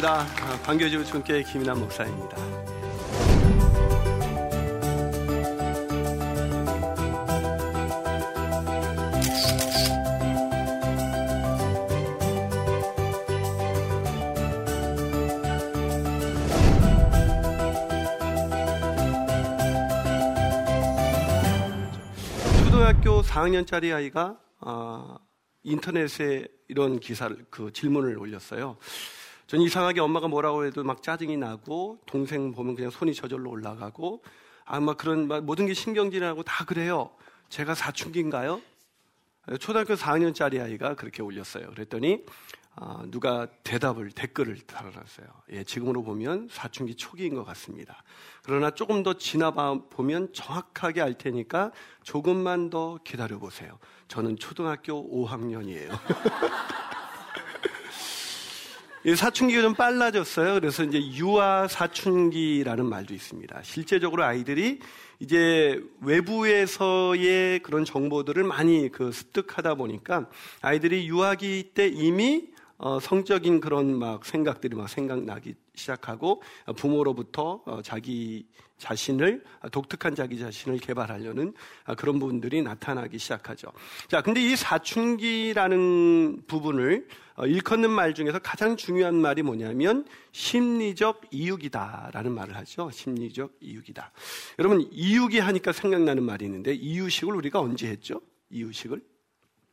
반갑습니다. 아, 광교지구 중교회 김인환 목사입니다. 초등학교 4학년짜리 아이가 아, 인터넷에 이런 기사를 그 질문을 올렸어요. 전 이상하게 엄마가 뭐라고 해도 막 짜증이 나고 동생 보면 그냥 손이 저절로 올라가고 아마 그런 막 모든 게 신경질하고 다 그래요. 제가 사춘기인가요? 초등학교 4학년짜리 아이가 그렇게 올렸어요. 그랬더니 아, 누가 대답을 댓글을 달아놨어요. 예, 지금으로 보면 사춘기 초기인 것 같습니다. 그러나 조금 더 지나봐 보면 정확하게 알 테니까 조금만 더 기다려 보세요. 저는 초등학교 5학년이에요. 이 사춘기가 좀 빨라졌어요. 그래서 이제 유아 사춘기라는 말도 있습니다. 실제적으로 아이들이 이제 외부에서의 그런 정보들을 많이 그 습득하다 보니까 아이들이 유아기 때 이미 어, 성적인 그런 막 생각들이 막 생각나기 시작하고 어, 부모로부터 어, 자기 자신을 어, 독특한 자기 자신을 개발하려는 아, 그런 부분들이 나타나기 시작하죠. 자, 근데 이 사춘기라는 부분을 어, 일컫는 말 중에서 가장 중요한 말이 뭐냐면 심리적 이육이다라는 말을 하죠. 심리적 이육이다. 여러분 이육이 하니까 생각나는 말이 있는데 이유식을 우리가 언제 했죠? 이유식을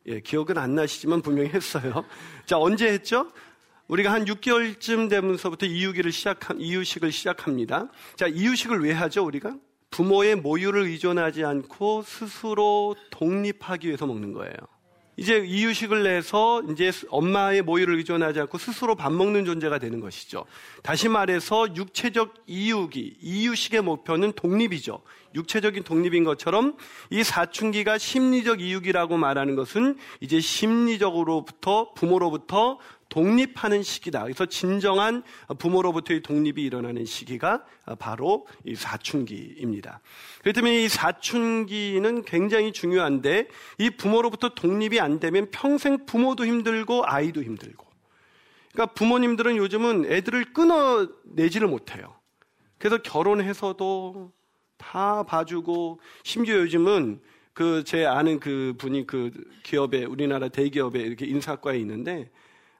예, 기억은 안 나시지만 분명히 했어요. 자, 언제 했죠? 우리가 한 6개월쯤 되면서부터 이유기를 시작한, 이유식을 시작합니다. 자, 이유식을 왜 하죠, 우리가? 부모의 모유를 의존하지 않고 스스로 독립하기 위해서 먹는 거예요. 이제 이유식을 내서 이제 엄마의 모유를 의존하지 않고 스스로 밥 먹는 존재가 되는 것이죠. 다시 말해서 육체적 이유기, 이유식의 목표는 독립이죠. 육체적인 독립인 것처럼 이 사춘기가 심리적 이유기라고 말하는 것은 이제 심리적으로부터 부모로부터 독립하는 시기다. 그래서 진정한 부모로부터의 독립이 일어나는 시기가 바로 이 사춘기입니다. 때문에 이 사춘기는 굉장히 중요한데 이 부모로부터 독립이 안 되면 평생 부모도 힘들고 아이도 힘들고. 그러니까 부모님들은 요즘은 애들을 끊어내지를 못해요. 그래서 결혼해서도 다 봐주고 심지어 요즘은 그 제 아는 그 분이 그 기업에 우리나라 대기업에 이렇게 인사과에 있는데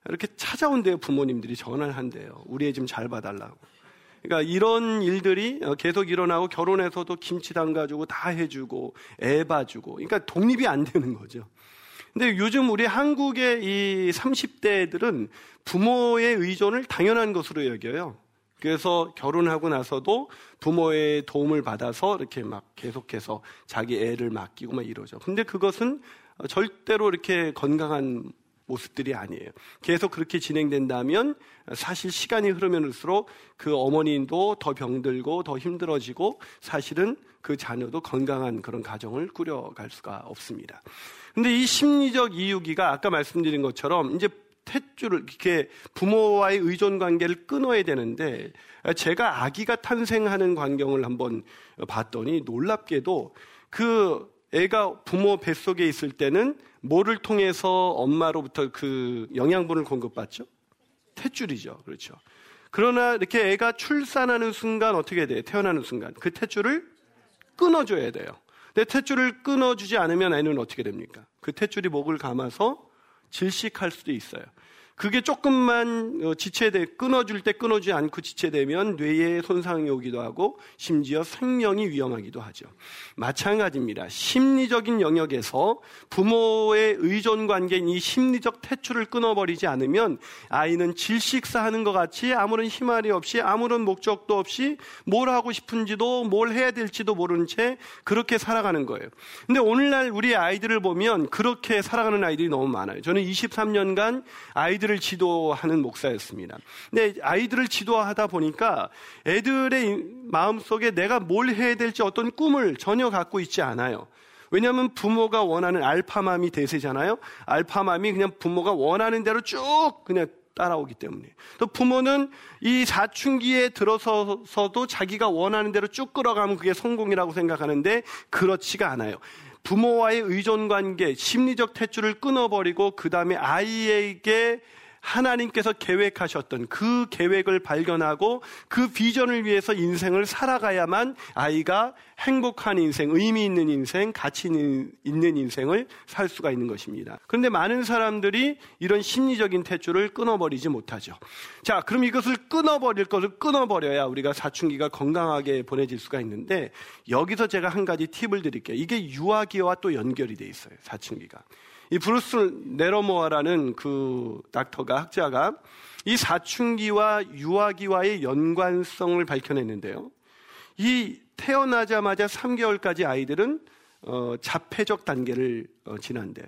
이렇게 찾아온대요. 부모님들이 전화를 한대요. 우리 애 좀 잘 봐달라고. 그러니까 이런 일들이 계속 일어나고 결혼해서도 김치 담가주고 다 해주고 애 봐주고. 그러니까 독립이 안 되는 거죠. 근데 요즘 우리 한국의 이 30대들은 부모의 의존을 당연한 것으로 여겨요. 그래서 결혼하고 나서도 부모의 도움을 받아서 이렇게 막 계속해서 자기 애를 맡기고 막 이러죠. 근데 그것은 절대로 이렇게 건강한 모습들이 아니에요. 계속 그렇게 진행된다면 사실 시간이 흐르면 흘수록 그 어머니도 더 병들고 더 힘들어지고 사실은 그 자녀도 건강한 그런 가정을 꾸려갈 수가 없습니다. 근데 이 심리적 이유기가 아까 말씀드린 것처럼 이제 탯줄을 이렇게 부모와의 의존 관계를 끊어야 되는데 제가 아기가 탄생하는 광경을 한번 봤더니 놀랍게도 그 애가 부모 뱃속에 있을 때는 뭐를 통해서 엄마로부터 그 영양분을 공급받죠? 탯줄이죠. 그렇죠. 그러나 이렇게 애가 출산하는 순간 어떻게 돼요? 태어나는 순간 그 탯줄을 끊어줘야 돼요. 근데 탯줄을 끊어주지 않으면 애는 어떻게 됩니까? 그 탯줄이 목을 감아서 질식할 수도 있어요. 그게 조금만 어, 지체돼 끊어줄 때 끊어주지 않고 지체되면 뇌에 손상이 오기도 하고 심지어 생명이 위험하기도 하죠. 마찬가지입니다. 심리적인 영역에서 부모의 의존 관계인 이 심리적 태출을 끊어버리지 않으면 아이는 질식사하는 것 같이 아무런 희망이 없이 아무런 목적도 없이 뭘 하고 싶은지도 뭘 해야 될지도 모르는 채 그렇게 살아가는 거예요. 근데 오늘날 우리 아이들을 보면 그렇게 살아가는 아이들이 너무 많아요. 저는 23년간 아이들 을 지도하는 목사였습니다. 근데 아이들을 지도하다 보니까 애들의 마음속에 내가 뭘 해야 될지 어떤 꿈을 전혀 갖고 있지 않아요. 왜냐하면 부모가 원하는 알파맘이 대세잖아요. 알파맘이 그냥 부모가 원하는 대로 쭉 그냥 따라오기 때문에. 또 부모는 이 사춘기에 들어서서도 자기가 원하는 대로 쭉 끌어가면 그게 성공이라고 생각하는데 그렇지가 않아요. 부모와의 의존 관계, 심리적 태출을 끊어버리고 그 다음에 아이에게 하나님께서 계획하셨던 그 계획을 발견하고 그 비전을 위해서 인생을 살아가야만 아이가 행복한 인생, 의미 있는 인생, 가치 있는 인생을 살 수가 있는 것입니다. 그런데 많은 사람들이 이런 심리적인 태출을 끊어버리지 못하죠. 자, 그럼 이것을 끊어버릴 것을 끊어버려야 우리가 사춘기가 건강하게 보내질 수가 있는데 여기서 제가 한 가지 팁을 드릴게요. 이게 유아기와 또 연결이 돼 있어요. 사춘기가. 이 브루스 내러모어라는 그 닥터가 학자가 이 사춘기와 유아기와의 연관성을 밝혀냈는데요. 이 태어나자마자 3개월까지 아이들은 어, 자폐적 단계를 어, 지난대요.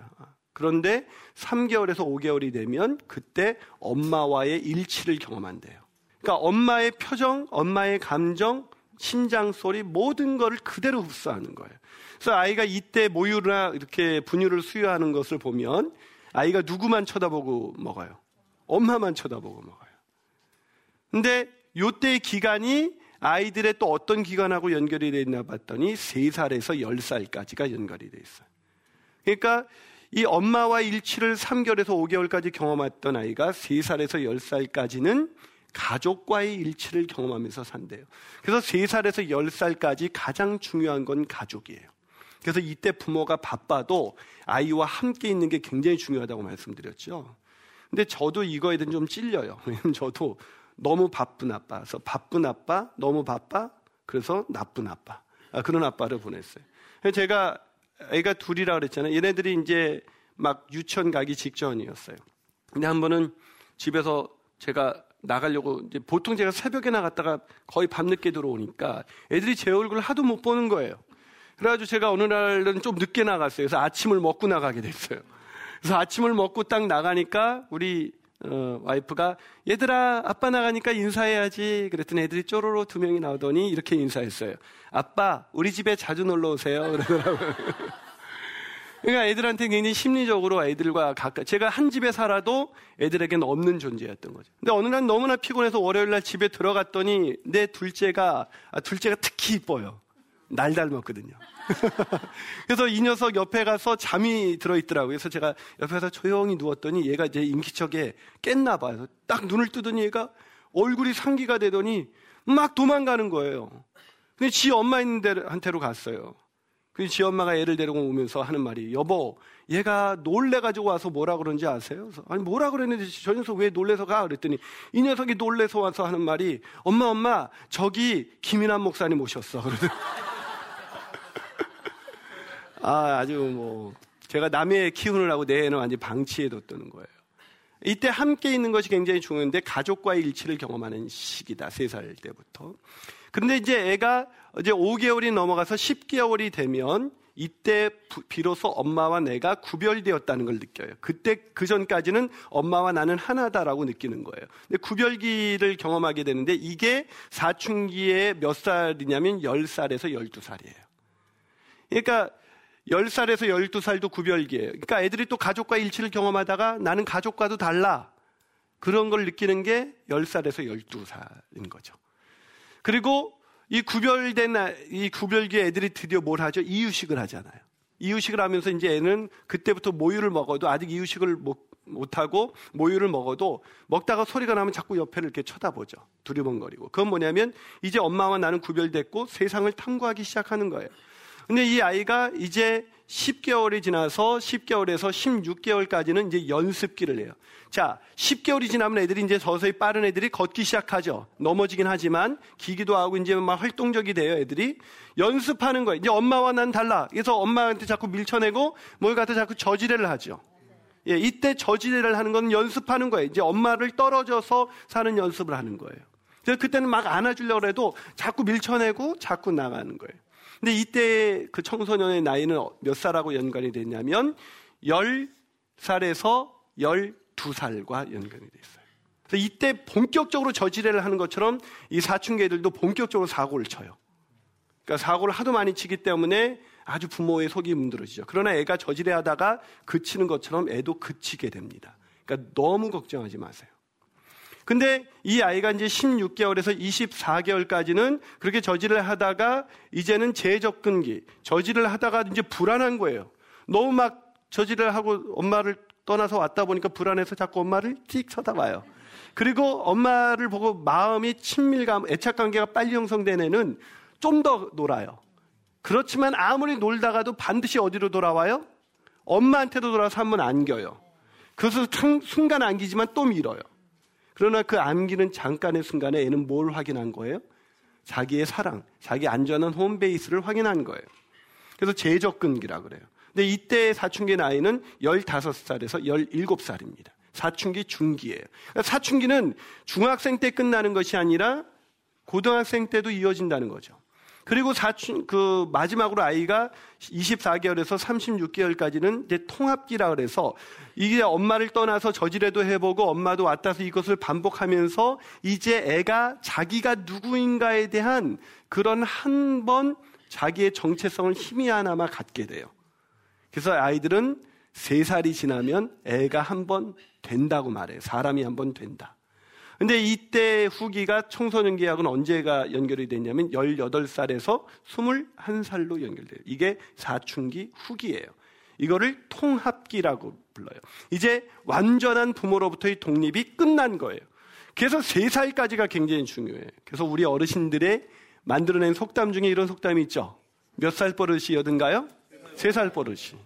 그런데 3개월에서 5개월이 되면 그때 엄마와의 일치를 경험한대요. 그러니까 엄마의 표정, 엄마의 감정, 심장 소리 모든 것을 그대로 흡수하는 거예요. 그래서 아이가 이때 모유나 이렇게 분유를 수유하는 것을 보면 아이가 누구만 쳐다보고 먹어요? 엄마만 쳐다보고 먹어요. 근데 요때 기간이 아이들의 또 어떤 기간하고 연결이 되어 있나 봤더니 3살에서 10살까지가 연결이 되어 있어요. 그러니까 이 엄마와 일치를 3개월에서 5개월까지 경험했던 아이가 3살에서 10살까지는 가족과의 일치를 경험하면서 산대요. 그래서 3살에서 10살까지 가장 중요한 건 가족이에요. 그래서 이때 부모가 바빠도 아이와 함께 있는 게 굉장히 중요하다고 말씀드렸죠. 근데 저도 이거에 대해 좀 찔려요. 왜냐면 저도 너무 바쁜 아빠. 그래서 바쁜 아빠, 너무 바빠, 그래서 나쁜 아빠. 아, 그런 아빠를 보냈어요. 제가 애가 둘이라 그랬잖아요. 얘네들이 이제 막 유치원 가기 직전이었어요. 근데 한 번은 집에서 제가 나가려고 이제 보통 제가 새벽에 나갔다가 거의 밤늦게 들어오니까 애들이 제 얼굴을 하도 못 보는 거예요. 그래가지고 제가 어느 날은 좀 늦게 나갔어요. 그래서 아침을 먹고 나가게 됐어요. 그래서 아침을 먹고 딱 나가니까 우리 어, 와이프가 얘들아 아빠 나가니까 인사해야지 그랬더니 애들이 쪼로로 두 명이 나오더니 이렇게 인사했어요. 아빠 우리 집에 자주 놀러 오세요. 그러더라고요. 그러니까 애들한테 굉장히 심리적으로 애들과 가까 제가 한 집에 살아도 애들에게는 없는 존재였던 거죠. 근데 어느 날 너무나 피곤해서 월요일 날 집에 들어갔더니 내 둘째가 아, 둘째가 특히 이뻐요. 날 닮았거든요. 그래서 이 녀석 옆에 가서 잠이 들어있더라고요. 그래서 제가 옆에서 조용히 누웠더니 얘가 이제 인기척에 깼나 봐요. 딱 눈을 뜨더니 얘가 얼굴이 상기가 되더니 막 도망가는 거예요. 근데 지 엄마 있는 데한테로 갔어요. 그래서 지 엄마가 애를 데리고 오면서 하는 말이 여보 얘가 놀래가지고 와서 뭐라 그런지 아세요? 아니 뭐라 그랬는데 저 녀석 왜 놀래서 가? 그랬더니 이 녀석이 놀래서 와서 하는 말이 엄마 엄마 저기 김인환 목사님 오셨어. 그러더니 아, 아주 뭐, 제가 남의 애 키우느라고 내 애는 완전히 방치해뒀다는 거예요. 이때 함께 있는 것이 굉장히 중요한데 가족과의 일치를 경험하는 시기다. 세 살 때부터. 그런데 이제 애가 이제 5개월이 넘어가서 10개월이 되면 이때 비로소 엄마와 내가 구별되었다는 걸 느껴요. 그때 그 전까지는 엄마와 나는 하나다라고 느끼는 거예요. 근데 구별기를 경험하게 되는데 이게 사춘기에 몇 살이냐면 10살에서 12살이에요. 그러니까 10살에서 12살도 구별기예요. 그러니까 애들이 또 가족과 일치를 경험하다가 나는 가족과도 달라. 그런 걸 느끼는 게 10살에서 12살인 거죠. 그리고 이 구별된 이 구별기에 애들이 드디어 뭘 하죠? 이유식을 하잖아요. 이유식을 하면서 이제 애는 그때부터 모유를 먹어도 아직 이유식을 못, 못하고 모유를 먹어도 먹다가 소리가 나면 자꾸 옆에를 이렇게 쳐다보죠. 두리번거리고. 그건 뭐냐면 이제 엄마와 나는 구별됐고 세상을 탐구하기 시작하는 거예요. 근데 이 아이가 이제 10개월이 지나서 10개월에서 16개월까지는 이제 연습기를 해요. 자, 10개월이 지나면 애들이 이제 서서히 빠른 애들이 걷기 시작하죠. 넘어지긴 하지만 기기도 하고 이제 막 활동적이 돼요, 애들이. 연습하는 거예요. 이제 엄마와 난 달라. 그래서 엄마한테 자꾸 밀쳐내고 뭘 갖다 자꾸 저지레를 하죠. 예, 이때 저지레를 하는 건 연습하는 거예요. 이제 엄마를 떨어져서 사는 연습을 하는 거예요. 그래서 그때는 막 안아주려고 해도 자꾸 밀쳐내고 자꾸 나가는 거예요. 근데 이때 그 청소년의 나이는 몇 살하고 연관이 됐냐면 10살에서 12살과 연관이 됐어요. 그래서 이때 본격적으로 저지레를 하는 것처럼 이 사춘기 애들도 본격적으로 사고를 쳐요. 그러니까 사고를 하도 많이 치기 때문에 아주 부모의 속이 문드러지죠. 그러나 애가 저지레 하다가 그치는 것처럼 애도 그치게 됩니다. 그러니까 너무 걱정하지 마세요. 근데 이 아이가 이제 16개월에서 24개월까지는 그렇게 저지를 하다가 이제는 재접근기, 저지를 하다가 이제 불안한 거예요. 너무 막 저지를 하고 엄마를 떠나서 왔다 보니까 불안해서 자꾸 엄마를 틱 쳐다봐요. 그리고 엄마를 보고 마음이 친밀감, 애착 관계가 빨리 형성된 애는 좀 더 놀아요. 그렇지만 아무리 놀다가도 반드시 어디로 돌아와요? 엄마한테도 돌아서 한 번 안겨요. 그래서 순간 안기지만 또 밀어요. 그러나 그 안기는 잠깐의 순간에 애는 뭘 확인한 거예요? 자기의 사랑, 자기 안전한 홈베이스를 확인한 거예요. 그래서 재접근기라 그래요. 근데 이때 사춘기 나이는 15살에서 17살입니다. 사춘기 중기예요. 그러니까 사춘기는 중학생 때 끝나는 것이 아니라 고등학생 때도 이어진다는 거죠. 그리고 사춘, 그 마지막으로 아이가 24개월에서 36개월까지는 이제 통합기라 그래서 이게 엄마를 떠나서 저지레도 해보고 엄마도 왔다서 이것을 반복하면서 이제 애가 자기가 누구인가에 대한 그런 한 번 자기의 정체성을 희미하나마 갖게 돼요. 그래서 아이들은 3살이 지나면 애가 한 번 된다고 말해요. 사람이 한 번 된다. 근데 이때 후기가 청소년 계약은 언제가 연결이 됐냐면 18살에서 21살로 연결돼요. 이게 사춘기 후기예요. 이거를 통합기라고 불러요. 이제 완전한 부모로부터의 독립이 끝난 거예요. 그래서 3살까지가 굉장히 중요해요. 그래서 우리 어르신들의 만들어낸 속담 중에 이런 속담이 있죠. 몇 살 버릇이여든가요? 3살 버릇이.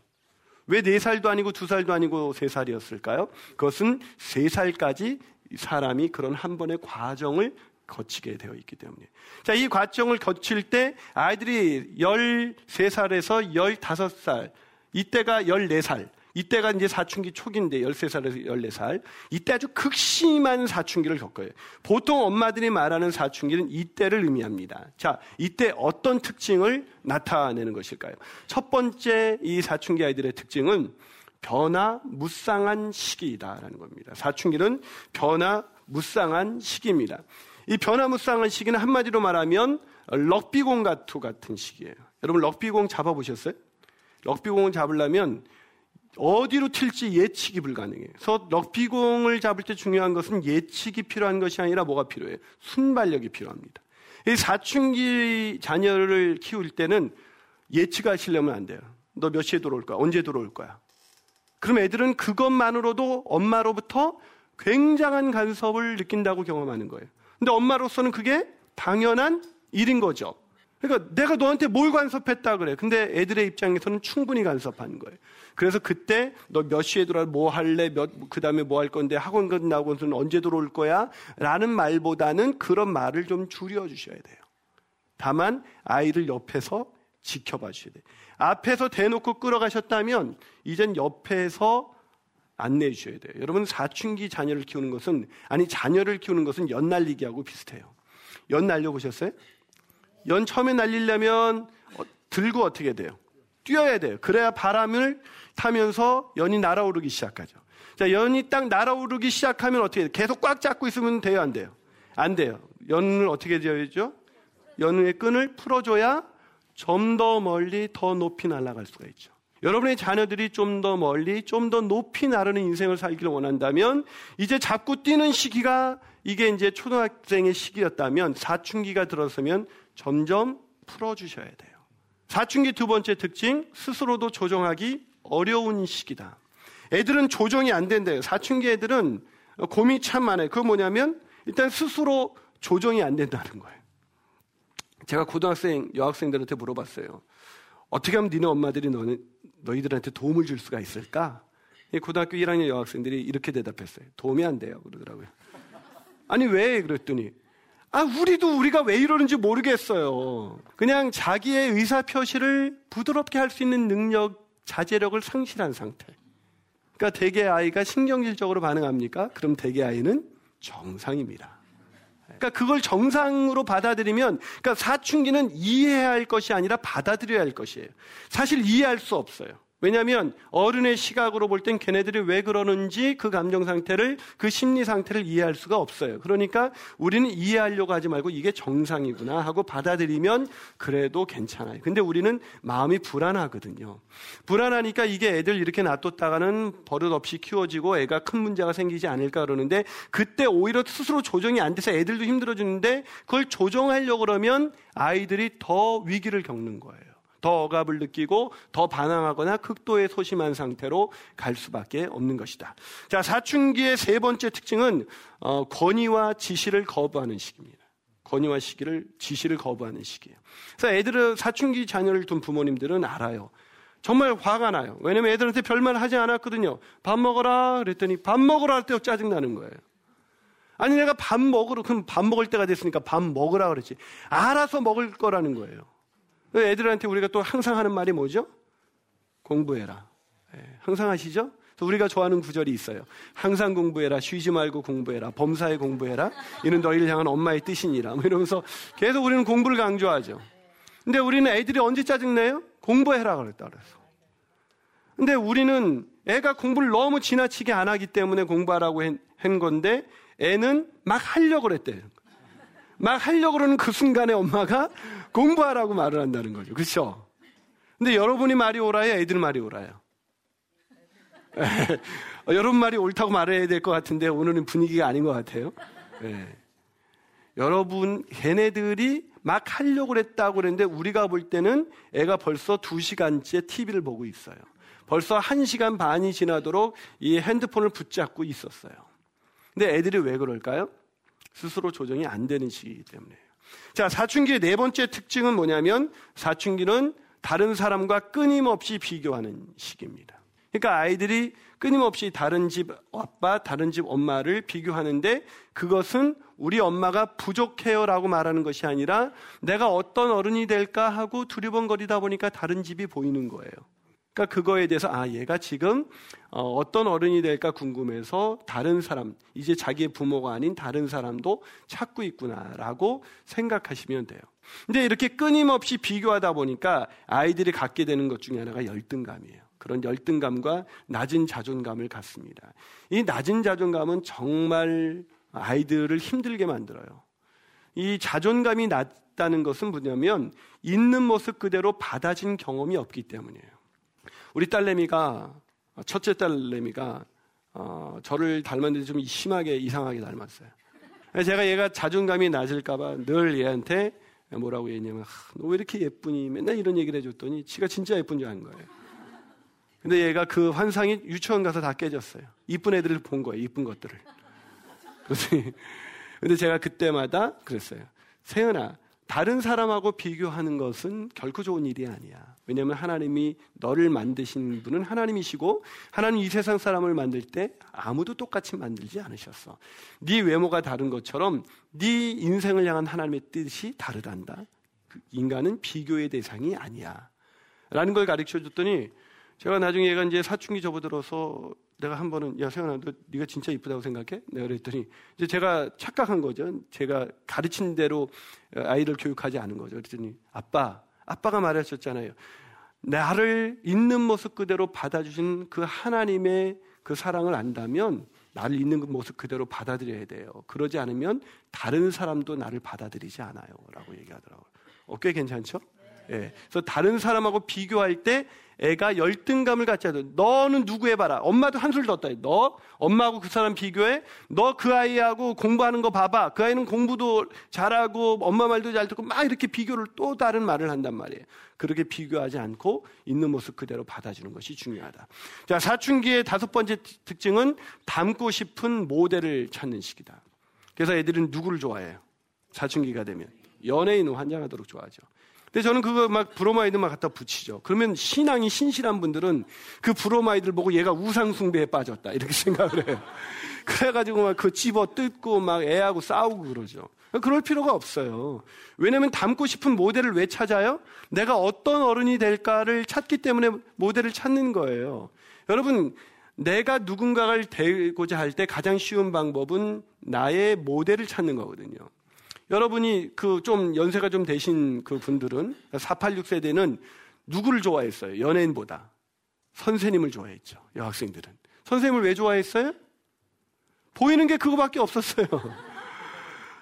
왜 4살도 아니고 2살도 아니고 3살이었을까요? 그것은 3살까지 사람이 그런 한 번의 과정을 거치게 되어 있기 때문에. 자, 이 과정을 거칠 때 아이들이 13살에서 15살, 이때가 14살, 이때가 이제 사춘기 초기인데 13살에서 14살. 이때 아주 극심한 사춘기를 겪어요. 보통 엄마들이 말하는 사춘기는 이때를 의미합니다. 자, 이때 어떤 특징을 나타내는 것일까요? 첫 번째 이 사춘기 아이들의 특징은 변화 무쌍한 시기이다라는 겁니다. 사춘기는 변화 무쌍한 시기입니다. 이 변화 무쌍한 시기는 한마디로 말하면 럭비공 같은 같은 시기예요. 여러분 럭비공 잡아보셨어요? 럭비공을 잡으려면 어디로 튈지 예측이 불가능해요. 그래서 럭비공을 잡을 때 중요한 것은 예측이 필요한 것이 아니라 뭐가 필요해요? 순발력이 필요합니다. 이 사춘기 자녀를 키울 때는 예측하시려면 안 돼요. 너 몇 시에 들어올 거야? 언제 들어올 거야? 그럼 애들은 그것만으로도 엄마로부터 굉장한 간섭을 느낀다고 경험하는 거예요. 근데 엄마로서는 그게 당연한 일인 거죠. 그러니까 내가 너한테 뭘 간섭했다 그래. 근데 애들의 입장에서는 충분히 간섭하는 거예요. 그래서 그때 너 몇 시에 들어와 뭐 할래? 몇, 그 다음에 뭐 할 건데 학원 끝나고는 언제 들어올 거야? 라는 말보다는 그런 말을 좀 줄여 주셔야 돼요. 다만 아이를 옆에서 지켜봐 주셔야 돼요. 앞에서 대놓고 끌어가셨다면 이젠 옆에서 안내해 주셔야 돼요. 여러분 사춘기 자녀를 키우는 것은 아니 자녀를 키우는 것은 연 날리기하고 비슷해요. 연 날려 보셨어요? 연 처음에 날리려면 어, 들고 어떻게 돼요? 뛰어야 돼요. 그래야 바람을 타면서 연이 날아오르기 시작하죠. 자, 연이 딱 날아오르기 시작하면 어떻게 돼요? 계속 꽉 잡고 있으면 돼요, 안 돼요? 안 돼요. 연을 어떻게 되어야죠? 연의 끈을 풀어줘야 좀 더 멀리 더 높이 날아갈 수가 있죠. 여러분의 자녀들이 좀 더 멀리, 좀 더 높이 나르는 인생을 살기를 원한다면 이제 잡고 뛰는 시기가 이게 이제 초등학생의 시기였다면 사춘기가 들어서면 점점 풀어주셔야 돼요. 사춘기 두 번째 특징, 스스로도 조정하기 어려운 시기다. 애들은 조정이 안 된대요. 사춘기 애들은 고민이 참 많아요. 그거 뭐냐면 일단 스스로 조정이 안 된다는 거예요. 제가 고등학생, 여학생들한테 물어봤어요. 어떻게 하면 니네 엄마들이 너는, 너희들한테 도움을 줄 수가 있을까? 고등학교 1학년 여학생들이 이렇게 대답했어요. 도움이 안 돼요. 그러더라고요. 아니, 왜? 그랬더니, 아, 우리도 우리가 왜 이러는지 모르겠어요. 그냥 자기의 의사표시를 부드럽게 할 수 있는 능력, 자제력을 상실한 상태. 그러니까 대개 아이가 신경질적으로 반응합니까? 그럼 대개 아이는 정상입니다. 그러니까 그걸 정상으로 받아들이면, 그러니까 사춘기는 이해해야 할 것이 아니라 받아들여야 할 것이에요. 사실 이해할 수 없어요. 왜냐하면 어른의 시각으로 볼 땐 걔네들이 왜 그러는지 그 감정 상태를 그 심리 상태를 이해할 수가 없어요. 그러니까 우리는 이해하려고 하지 말고 이게 정상이구나 하고 받아들이면 그래도 괜찮아요. 근데 우리는 마음이 불안하거든요. 불안하니까 이게 애들 이렇게 놔뒀다가는 버릇 없이 키워지고 애가 큰 문제가 생기지 않을까 그러는데 그때 오히려 스스로 조정이 안 돼서 애들도 힘들어지는데 그걸 조정하려고 그러면 아이들이 더 위기를 겪는 거예요. 더 억압을 느끼고 더 반항하거나 극도의 소심한 상태로 갈 수밖에 없는 것이다. 자, 사춘기의 세 번째 특징은 어, 권위와 지시를 거부하는 시기입니다. 권위와 시기를 지시를 거부하는 시기예요. 그래서 애들은 사춘기 자녀를 둔 부모님들은 알아요. 정말 화가 나요. 왜냐면 애들한테 별말 하지 않았거든요. 밥 먹어라 그랬더니 밥 먹으라 할 때 짜증 나는 거예요. 아니 내가 밥 먹으러 그럼 밥 먹을 때가 됐으니까 밥 먹으라 그랬지. 알아서 먹을 거라는 거예요. 애들한테 우리가 또 항상 하는 말이 뭐죠? 공부해라. 예, 항상 하시죠? 우리가 좋아하는 구절이 있어요. 항상 공부해라. 쉬지 말고 공부해라. 범사에 공부해라. 이는 너희를 향한 엄마의 뜻이니라. 뭐 이러면서 계속 우리는 공부를 강조하죠. 근데 우리는 애들이 언제 짜증내요? 공부해라 그랬다 그래서. 근데 우리는 애가 공부를 너무 지나치게 안 하기 때문에 공부하라고 한 건데 애는 막 하려고 그랬대요. 막 하려고 그러는 그 순간에 엄마가 공부하라고 말을 한다는 거죠. 그렇죠? 근데 여러분이 말이 옳아요? 애들 말이 옳아요? 여러분 말이 옳다고 말해야 될 것 같은데 오늘은 분위기가 아닌 것 같아요. 네. 여러분 걔네들이 막 하려고 그랬다고 그랬는데 우리가 볼 때는 애가 벌써 두 시간째 TV를 보고 있어요. 벌써 한 시간 반이 지나도록 이 핸드폰을 붙잡고 있었어요. 근데 애들이 왜 그럴까요? 스스로 조정이 안 되는 시기이기 때문에요. 자, 사춘기의 네 번째 특징은 뭐냐면 사춘기는 다른 사람과 끊임없이 비교하는 시기입니다. 그러니까 아이들이 끊임없이 다른 집 아빠, 다른 집 엄마를 비교하는데 그것은 우리 엄마가 부족해요라고 말하는 것이 아니라 내가 어떤 어른이 될까 하고 두리번거리다 보니까 다른 집이 보이는 거예요. 그러니까 그거에 대해서 아 얘가 지금 어, 떤 어른이 될까 궁금해서 다른 사람 이제 자기의 부모가 아닌 다른 사람도 찾고 있구나라고 생각하시면 돼요. 근데 이렇게 끊임없이 비교하다 보니까 아이들이 갖게 되는 것 중에 하나가 열등감이에요. 그런 열등감과 낮은 자존감을 갖습니다. 이 낮은 자존감은 정말 아이들을 힘들게 만들어요. 이 자존감이 낮다는 것은 뭐냐면 있는 모습 그대로 받아진 경험이 없기 때문이에요. 우리 딸내미가 첫째 딸내미가 어, 저를 닮았는데 좀 심하게 이상하게 닮았어요. 제가 얘가 자존감이 낮을까봐 늘 얘한테 뭐라고 했냐면 너왜 이렇게 예쁘니 맨날 이런 얘기를 해줬더니 지가 진짜 예쁜 줄 아는 거예요. 근데 얘가 그 환상이 유치원 가서 다 깨졌어요. 이쁜 애들을 본 거예요. 이쁜 것들을. 근데 제가 그때마다 그랬어요. 세연아, 다른 사람하고 비교하는 것은 결코 좋은 일이 아니야. 왜냐하면 하나님이 너를 만드신 분은 하나님이시고 하나님 이 세상 사람을 만들 때 아무도 똑같이 만들지 않으셨어. 네 외모가 다른 것처럼 네 인생을 향한 하나님의 뜻이 다르단다. 그 인간은 비교의 대상이 아니야. 라는 걸 가르쳐 줬더니 제가 나중에 얘가 이제 사춘기 접어들어서 내가 한 번은 야 세연아 너 네가 진짜 이쁘다고 생각해? 내가 그랬더니 이제 제가 착각한 거죠. 제가 가르친 대로 아이를 교육하지 않은 거죠. 그랬더니 아빠 아빠가 말하셨잖아요. 나를 있는 모습 그대로 받아주신 그 하나님의 그 사랑을 안다면 나를 있는 그 모습 그대로 받아들여야 돼요. 그러지 않으면 다른 사람도 나를 받아들이지 않아요. 라고 얘기하더라고요. 어, 꽤 괜찮죠? 예. 그래서 다른 사람하고 비교할 때 애가 열등감을 갖지 않아. 너는 누구 해봐라. 엄마도 한술 뒀다. 너 엄마하고 그 사람 비교해. 너 그 아이하고 공부하는 거 봐봐. 그 아이는 공부도 잘하고 엄마 말도 잘 듣고 막 이렇게 비교를 또 다른 말을 한단 말이에요. 그렇게 비교하지 않고 있는 모습 그대로 받아주는 것이 중요하다. 자 사춘기의 다섯 번째 특징은 닮고 싶은 모델을 찾는 시기다. 그래서 애들은 누구를 좋아해요? 사춘기가 되면 연예인을 환장하도록 좋아하죠. 근데 저는 그거 막 브로마이드만 갖다 붙이죠. 그러면 신앙이 신실한 분들은 그 브로마이드를 보고 얘가 우상숭배에 빠졌다. 이렇게 생각을 해요. 그래가지고 막 그 집어 뜯고 막 애하고 싸우고 그러죠. 그럴 필요가 없어요. 왜냐하면 닮고 싶은 모델을 왜 찾아요? 내가 어떤 어른이 될까를 찾기 때문에 모델을 찾는 거예요. 여러분, 내가 누군가를 되고자 할 때 가장 쉬운 방법은 나의 모델을 찾는 거거든요. 여러분이 그 좀 연세가 좀 되신 그 분들은 486 세대는 누구를 좋아했어요? 연예인보다 선생님을 좋아했죠. 여학생들은 선생님을 왜 좋아했어요? 보이는 게 그거밖에 없었어요.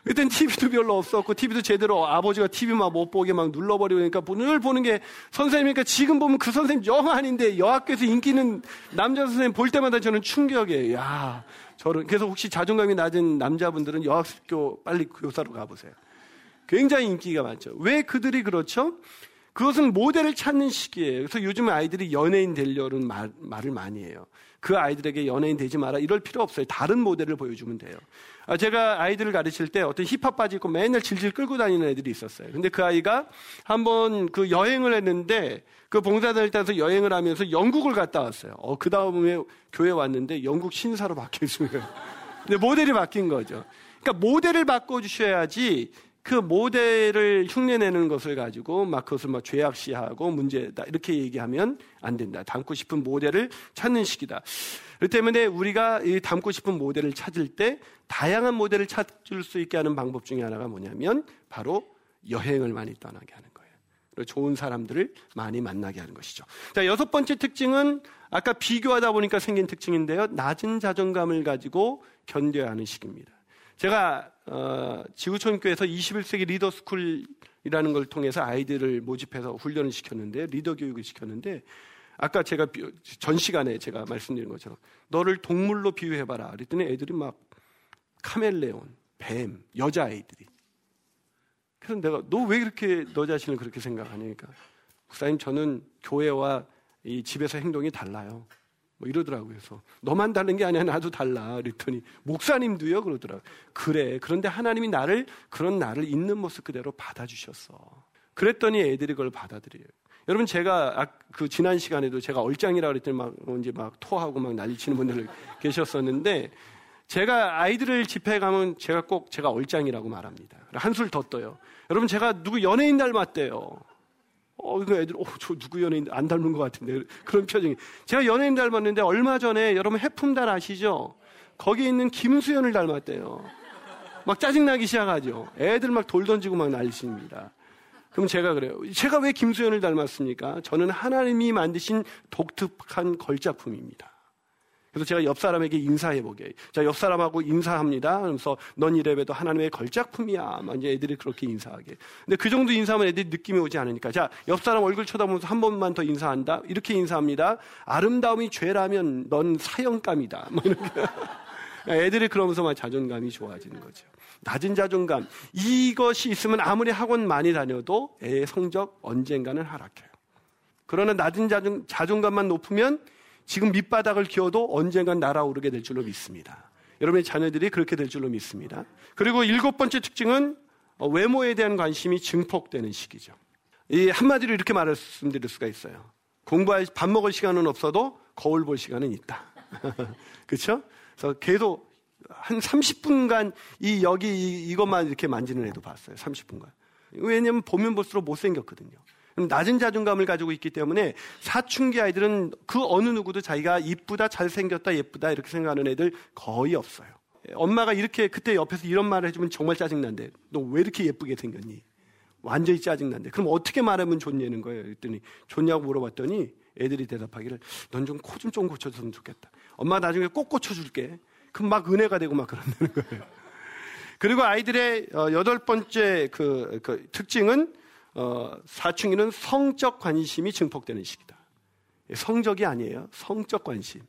그땐 TV도 별로 없었고, TV도 제대로 아버지가 TV만 못 보게 막 눌러버리고 그러니까 늘 보는 게 선생님이니까 지금 보면 그 선생님 영 아닌데 여학교에서 인기 있는 남자 선생님 볼 때마다 저는 충격이에요. 야, 저는. 그래서 혹시 자존감이 낮은 남자분들은 여학교 빨리 교사로 가보세요. 굉장히 인기가 많죠. 왜 그들이 그렇죠? 그것은 모델을 찾는 시기예요. 그래서 요즘 아이들이 연예인 되려는 말, 말을 많이 해요. 그 아이들에게 연예인 되지 마라 이럴 필요 없어요. 다른 모델을 보여주면 돼요. 아, 제가 아이들을 가르칠 때 어떤 힙합 바지 입고 맨날 질질 끌고 다니는 애들이 있었어요. 근데 그 아이가 한번 그 여행을 했는데 그 봉사단을 따라서 여행을 하면서 영국을 갔다 왔어요. 어, 그 다음에 교회 왔는데 영국 신사로 바뀌었어요. 근데 모델이 바뀐 거죠. 그러니까 모델을 바꿔주셔야지 그 모델을 흉내내는 것을 가지고 막 그것을 막 죄악시하고 문제다 이렇게 얘기하면 안 된다. 닮고 싶은 모델을 찾는 시기다. 그렇기 때문에 우리가 이 닮고 싶은 모델을 찾을 때 다양한 모델을 찾을 수 있게 하는 방법 중에 하나가 뭐냐면 바로 여행을 많이 떠나게 하는 거예요. 그리고 좋은 사람들을 많이 만나게 하는 것이죠. 자, 여섯 번째 특징은 아까 비교하다 보니까 생긴 특징인데요. 낮은 자존감을 가지고 견뎌야 하는 시기입니다. 제가 어, 지구촌교회에서 21세기 리더스쿨이라는 걸 통해서 아이들을 모집해서 훈련을 시켰는데 리더 교육을 시켰는데 아까 제가 전 시간에 제가 말씀드린 것처럼 너를 동물로 비유해봐라 그랬더니 애들이 막 카멜레온, 뱀, 여자 아이들이 그래서 내가 너왜 이렇게 너 자신을 그렇게 생각하냐니까 목사님 저는 교회와 이 집에서 행동이 달라요. 뭐 이러더라고요. 그래서 너만 다른 게 아니야 나도 달라. 그랬더니 목사님도요 그러더라고요. 그래. 그런데 하나님이 나를 그런 나를 있는 모습 그대로 받아주셨어. 그랬더니 애들이 그걸 받아들여요. 여러분 제가 그 지난 시간에도 제가 얼짱이라 그랬더니 막 이제 막 토하고 막 난리치는 분들 계셨었는데 제가 아이들을 집회에 가면 제가 꼭 제가 얼짱이라고 말합니다. 한술 더 떠요. 여러분 제가 누구 연예인 닮았대요. 어, 이거 애들, 어, 저 누구 연예인 안 닮은 것 같은데. 그런 표정이. 제가 연예인 닮았는데 얼마 전에 여러분 해품달 아시죠? 거기 있는 김수현을 닮았대요. 막 짜증나기 시작하죠. 애들 막 돌 던지고 막 난리칩니다. 그럼 제가 그래요. 제가 왜 김수현을 닮았습니까? 저는 하나님이 만드신 독특한 걸작품입니다. 그래서 제가 옆 사람에게 인사해보게. 자, 옆 사람하고 인사합니다. 그러면서 넌 이래봬도 하나님의 걸작품이야. 막 이제 애들이 그렇게 인사하게. 근데 그 정도 인사하면 애들이 느낌이 오지 않으니까. 자, 옆 사람 얼굴 쳐다보면서 한 번만 더 인사한다. 이렇게 인사합니다. 아름다움이 죄라면 넌 사형감이다. 뭐 이렇게. 애들이 그러면서 막 자존감이 좋아지는 거죠. 낮은 자존감. 이것이 있으면 아무리 학원 많이 다녀도 애의 성적 언젠가는 하락해요. 그러나 낮은 자존, 자존감만 높으면 지금 밑바닥을 기어도 언젠간 날아오르게 될 줄로 믿습니다. 여러분의 자녀들이 그렇게 될 줄로 믿습니다. 그리고 일곱 번째 특징은 어, 외모에 대한 관심이 증폭되는 시기죠. 이 한마디로 이렇게 말씀드릴 수가 있어요. 공부할 밥 먹을 시간은 없어도 거울 볼 시간은 있다. 그렇죠? 그래서 계속 한 30분간 이 여기 이것만 이렇게 만지는 애도 봤어요. 30분간. 왜냐하면 보면 볼수록 못생겼거든요. 낮은 자존감을 가지고 있기 때문에 사춘기 아이들은 그 어느 누구도 자기가 이쁘다, 잘생겼다, 예쁘다 이렇게 생각하는 애들 거의 없어요. 엄마가 이렇게 그때 옆에서 이런 말을 해주면 정말 짜증난데 너 왜 이렇게 예쁘게 생겼니? 완전히 짜증난데 그럼 어떻게 말하면 좋냐는 거예요. 그랬더니 좋냐고 물어봤더니 애들이 대답하기를 넌 좀 코 좀좀 고쳐줬으면 좋겠다. 엄마 나중에 꼭 고쳐줄게. 그럼 막 은혜가 되고 막 그런다는 거예요. 그리고 아이들의 어, 여덟 번째 그, 그 특징은 어, 사춘기는 성적 관심이 증폭되는 시기다. 성적이 아니에요. 성적 관심.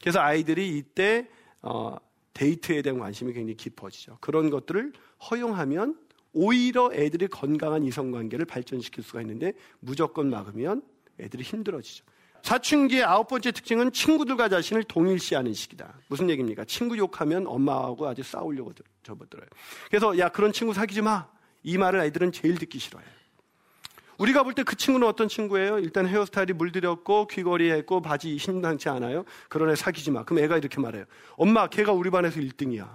그래서 아이들이 이때 어, 데이트에 대한 관심이 굉장히 깊어지죠. 그런 것들을 허용하면 오히려 애들이 건강한 이성 관계를 발전시킬 수가 있는데 무조건 막으면 애들이 힘들어지죠. 사춘기의 아홉 번째 특징은 친구들과 자신을 동일시하는 시기다. 무슨 얘기입니까? 친구 욕하면 엄마하고 아주 싸우려고 접어들어요. 그래서 야 그런 친구 사귀지 마. 이 말을 아이들은 제일 듣기 싫어해요. 우리가 볼 때 그 친구는 어떤 친구예요? 일단 헤어스타일이 물들였고 귀걸이 했고 바지 심상치 않아요. 그런 애 사귀지 마. 그럼 애가 이렇게 말해요. 엄마, 걔가 우리 반에서 1등이야.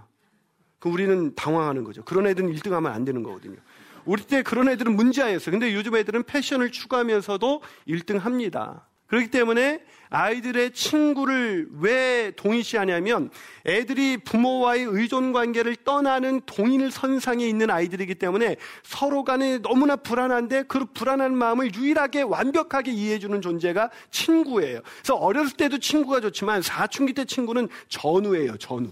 그럼 우리는 당황하는 거죠. 그런 애들은 1등하면 안 되는 거거든요. 우리 때 그런 애들은 문제아였어요. 근데 요즘 애들은 패션을 추구하면서도 1등 합니다. 그렇기 때문에 아이들의 친구를 왜 동의시하냐면 애들이 부모와의 의존 관계를 떠나는 동일 선상에 있는 아이들이기 때문에 서로 간에 너무나 불안한데 그 불안한 마음을 유일하게 완벽하게 이해해주는 존재가 친구예요. 그래서 어렸을 때도 친구가 좋지만 사춘기 때 친구는 전우예요, 전우.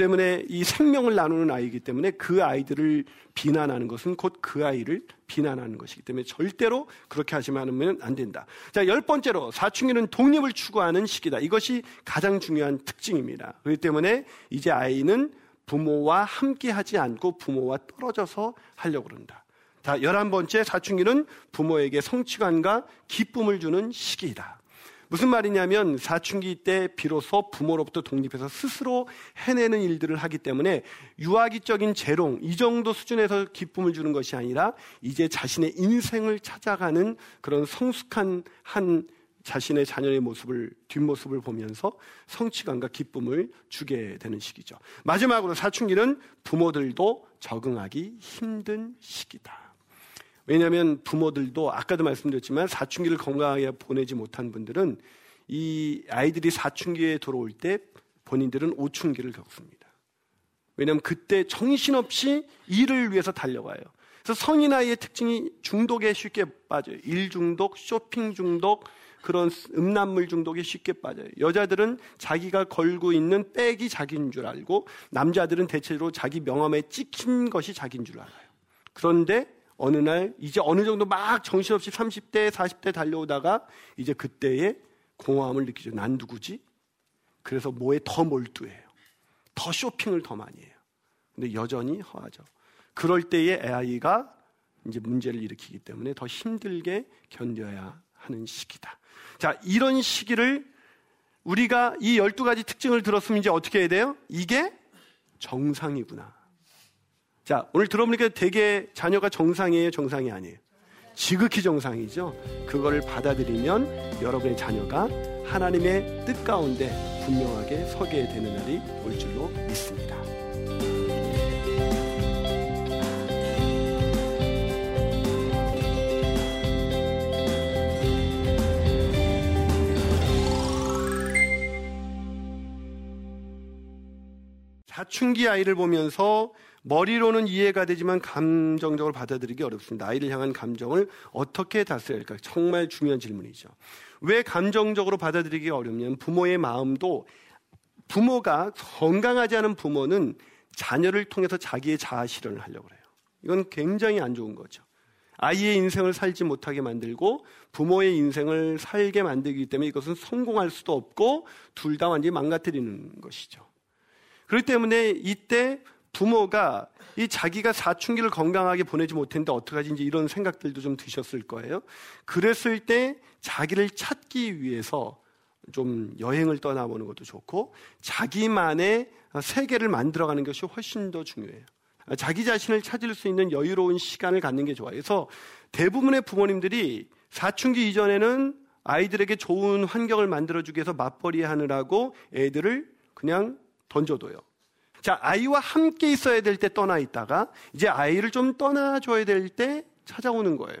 때문에 이 생명을 나누는 아이이기 때문에 그 아이들을 비난하는 것은 곧 그 아이를 비난하는 것이기 때문에 절대로 그렇게 하지 않으면 안 된다. 자, 열 번째로 사춘기는 독립을 추구하는 시기다. 이것이 가장 중요한 특징입니다. 그렇기 때문에 이제 아이는 부모와 함께 하지 않고 부모와 떨어져서 하려고 그런다. 자, 열한 번째 사춘기는 부모에게 성취감과 기쁨을 주는 시기이다. 무슨 말이냐면 사춘기 때 비로소 부모로부터 독립해서 스스로 해내는 일들을 하기 때문에 유아기적인 재롱 이 정도 수준에서 기쁨을 주는 것이 아니라 이제 자신의 인생을 찾아가는 그런 성숙한 한 자신의 자녀의 모습을 뒷모습을 보면서 성취감과 기쁨을 주게 되는 시기죠. 마지막으로 사춘기는 부모들도 적응하기 힘든 시기다. 왜냐하면 부모들도 아까도 말씀드렸지만 사춘기를 건강하게 보내지 못한 분들은 이 아이들이 사춘기에 들어올 때 본인들은 오춘기를 겪습니다. 왜냐하면 그때 정신없이 일을 위해서 달려가요. 그래서 성인 아이의 특징이 중독에 쉽게 빠져요. 일 중독, 쇼핑 중독, 그런 음란물 중독에 쉽게 빠져요. 여자들은 자기가 걸고 있는 백이 자기인 줄 알고 남자들은 대체로 자기 명함에 찍힌 것이 자기인 줄 알아요. 그런데 어느 날 이제 어느 정도 막 정신없이 30대, 40대 달려오다가 이제 그때에 공허함을 느끼죠. 난 누구지? 그래서 뭐에 더 몰두해요. 더 쇼핑을 더 많이 해요. 근데 여전히 허하죠. 그럴 때에 아이가 이제 문제를 일으키기 때문에 더 힘들게 견뎌야 하는 시기다. 자, 이런 시기를 우리가 이 12가지 특징을 들었으면 이제 어떻게 해야 돼요? 이게 정상이구나. 자, 오늘 들어보니까 되게 자녀가 정상이에요, 정상이 아니에요. 지극히 정상이죠. 그거를 받아들이면 여러분의 자녀가 하나님의 뜻 가운데 분명하게 서게 되는 날이 올 줄로 믿습니다. 사춘기 아이를 보면서 머리로는 이해가 되지만 감정적으로 받아들이기 어렵습니다. 아이를 향한 감정을 어떻게 다스려야 할까? 정말 중요한 질문이죠. 왜 감정적으로 받아들이기 어렵냐면 부모의 마음도 부모가 건강하지 않은 부모는 자녀를 통해서 자기의 자아 실현을 하려고 해요. 이건 굉장히 안 좋은 거죠. 아이의 인생을 살지 못하게 만들고 부모의 인생을 살게 만들기 때문에 이것은 성공할 수도 없고 둘 다 완전히 망가뜨리는 것이죠. 그렇기 때문에 이때 부모가 이 자기가 사춘기를 건강하게 보내지 못했는데 어떡하지 이제 이런 생각들도 좀 드셨을 거예요. 그랬을 때 자기를 찾기 위해서 좀 여행을 떠나보는 것도 좋고 자기만의 세계를 만들어가는 것이 훨씬 더 중요해요. 자기 자신을 찾을 수 있는 여유로운 시간을 갖는 게 좋아요. 그래서 대부분의 부모님들이 사춘기 이전에는 아이들에게 좋은 환경을 만들어주기 위해서 맞벌이 하느라고 애들을 그냥 던져둬요. 자, 아이와 함께 있어야 될 때 떠나 있다가 이제 아이를 좀 떠나줘야 될 때 찾아오는 거예요.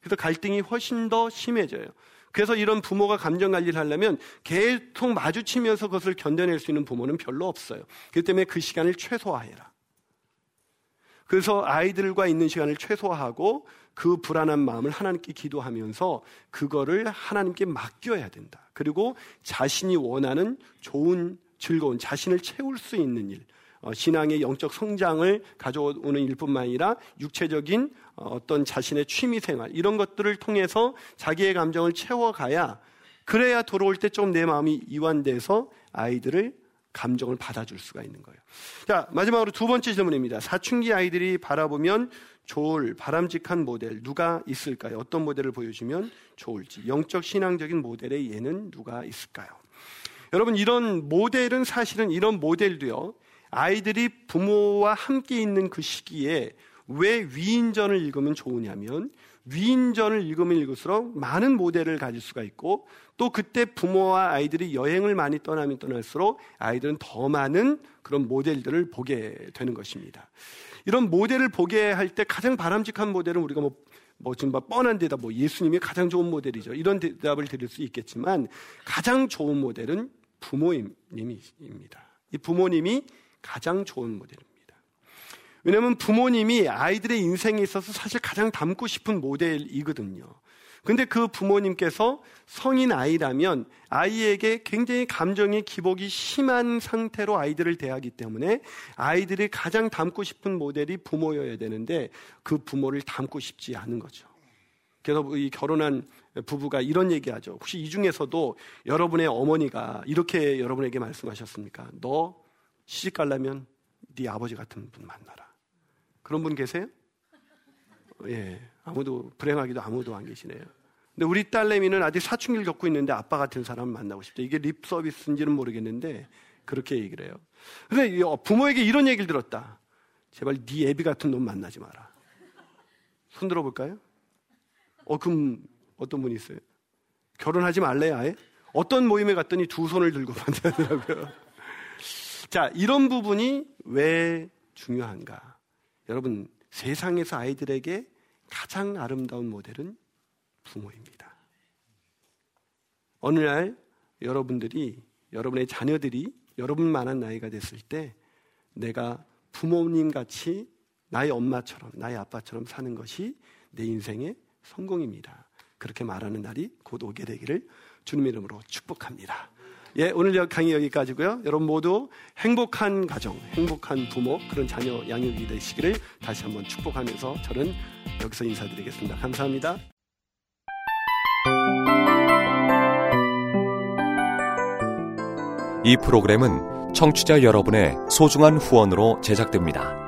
그래서 갈등이 훨씬 더 심해져요. 그래서 이런 부모가 감정 관리를 하려면 계속 마주치면서 그것을 견뎌낼 수 있는 부모는 별로 없어요. 그렇기 때문에 그 시간을 최소화해라. 그래서 아이들과 있는 시간을 최소화하고 그 불안한 마음을 하나님께 기도하면서 그거를 하나님께 맡겨야 된다. 그리고 자신이 원하는 좋은 즐거운 자신을 채울 수 있는 일, 어, 신앙의 영적 성장을 가져오는 일뿐만 아니라 육체적인 어, 어떤 자신의 취미 생활 이런 것들을 통해서 자기의 감정을 채워가야 그래야 돌아올 때 좀 내 마음이 이완돼서 아이들을 감정을 받아줄 수가 있는 거예요. 자, 마지막으로 두 번째 질문입니다. 사춘기 아이들이 바라보면 좋을 바람직한 모델 누가 있을까요? 어떤 모델을 보여주면 좋을지 영적 신앙적인 모델의 예는 누가 있을까요? 여러분 이런 모델은 사실은 이런 모델도요. 아이들이 부모와 함께 있는 그 시기에 왜 위인전을 읽으면 좋으냐면 위인전을 읽으면 읽을수록 많은 모델을 가질 수가 있고 또 그때 부모와 아이들이 여행을 많이 떠나면 떠날수록 아이들은 더 많은 그런 모델들을 보게 되는 것입니다. 이런 모델을 보게 할 때 가장 바람직한 모델은 우리가 뭐, 뭐 지금 뭐 뻔한 데다 뭐 예수님이 가장 좋은 모델이죠. 이런 대답을 드릴 수 있겠지만 가장 좋은 모델은 부모님입니다. 이 부모님이 가장 좋은 모델입니다. 왜냐하면 부모님이 아이들의 인생에 있어서 사실 가장 닮고 싶은 모델이거든요. 근데 그 부모님께서 성인 아이라면 아이에게 굉장히 감정의 기복이 심한 상태로 아이들을 대하기 때문에 아이들이 가장 닮고 싶은 모델이 부모여야 되는데 그 부모를 닮고 싶지 않은 거죠. 그래서 이 결혼한 부부가 이런 얘기하죠. 혹시 이 중에서도 여러분의 어머니가 이렇게 여러분에게 말씀하셨습니까? 너 시집 가려면 네 아버지 같은 분 만나라. 그런 분 계세요? 예, 아무도 불행하기도 아무도 안 계시네요. 근데 우리 딸내미는 아직 사춘기를 겪고 있는데 아빠 같은 사람을 만나고 싶다. 이게 립 서비스인지는 모르겠는데 그렇게 얘기를 해요. 근데 부모에게 이런 얘기를 들었다. 제발 네 애비 같은 놈 만나지 마라. 손 들어볼까요? 어, 그럼 어떤 분이 있어요? 결혼하지 말래요, 아예? 어떤 모임에 갔더니 두 손을 들고 만나더라고요. 자, 이런 부분이 왜 중요한가? 여러분, 세상에서 아이들에게 가장 아름다운 모델은 부모입니다. 어느 날 여러분들이 여러분의 자녀들이 여러분만한 나이가 됐을 때 내가 부모님 같이 나의 엄마처럼 나의 아빠처럼 사는 것이 내 인생의 성공입니다. 그렇게 말하는 날이 곧 오게 되기를 주님 이름으로 축복합니다. 예, 오늘 강의 여기까지고요. 여러분 모두 행복한 가정, 행복한 부모, 그런 자녀 양육이 되시기를 다시 한번 축복하면서 저는 여기서 인사드리겠습니다. 감사합니다. 이 프로그램은 청취자 여러분의 소중한 후원으로 제작됩니다.